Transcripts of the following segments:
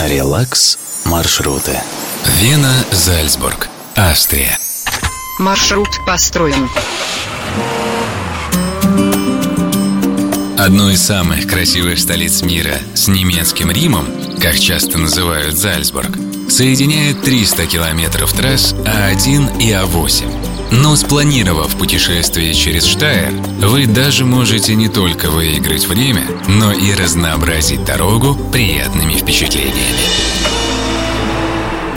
Релакс маршруты. Вена, Зальцбург, Австрия. Маршрут построен. Одну из самых красивых столиц мира с немецким Римом, как часто называют Зальцбург, соединяет 300 километров трасс А1 и А8. Но спланировав путешествие через Штайр, вы даже можете не только выиграть время, но и разнообразить дорогу приятными впечатлениями.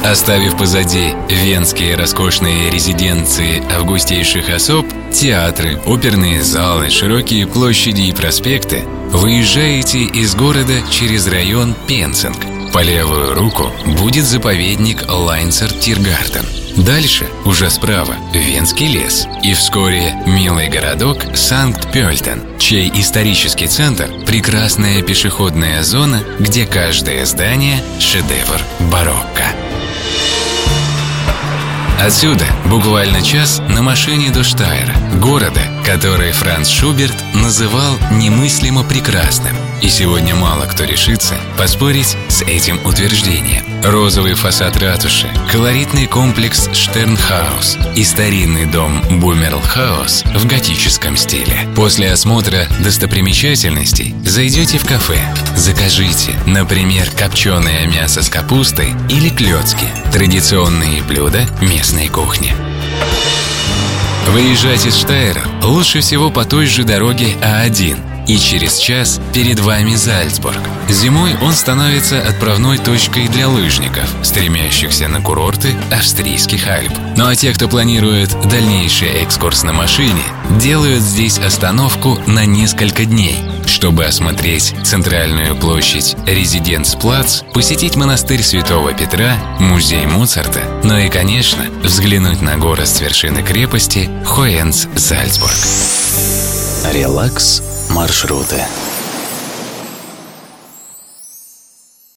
Оставив позади венские роскошные резиденции августейших особ, театры, оперные залы, широкие площади и проспекты, выезжаете из города через район Пенцинг. По левую руку будет заповедник Лайнцер Тиргартен. Дальше, уже справа, Венский лес. И вскоре милый городок Санкт-Пёльтен, чей исторический центр – прекрасная пешеходная зона, где каждое здание – шедевр барокко. Отсюда буквально час на машине до Штайра, города, который Франц Шуберт называл немыслимо прекрасным. И сегодня мало кто решится поспорить с этим утверждением. Розовый фасад ратуши, колоритный комплекс Штернхаус и старинный дом Бумерлхаус в готическом стиле. После осмотра достопримечательностей зайдете в кафе, закажите, например, копченое мясо с капустой или клетки, традиционные блюда местной кухни. Выезжать из Штайра лучше всего по той же дороге А1 и через час перед вами Зальцбург. Зимой он становится отправной точкой для лыжников, стремящихся на курорты австрийских Альп. Ну а те, кто планирует дальнейший экскурс на машине, делают здесь остановку на несколько дней, чтобы осмотреть центральную площадь Резиденцплац, посетить монастырь Святого Петра, музей Моцарта, ну и, конечно, взглянуть на город с вершины крепости Хоенс-Зальцбург. Релакс маршруты.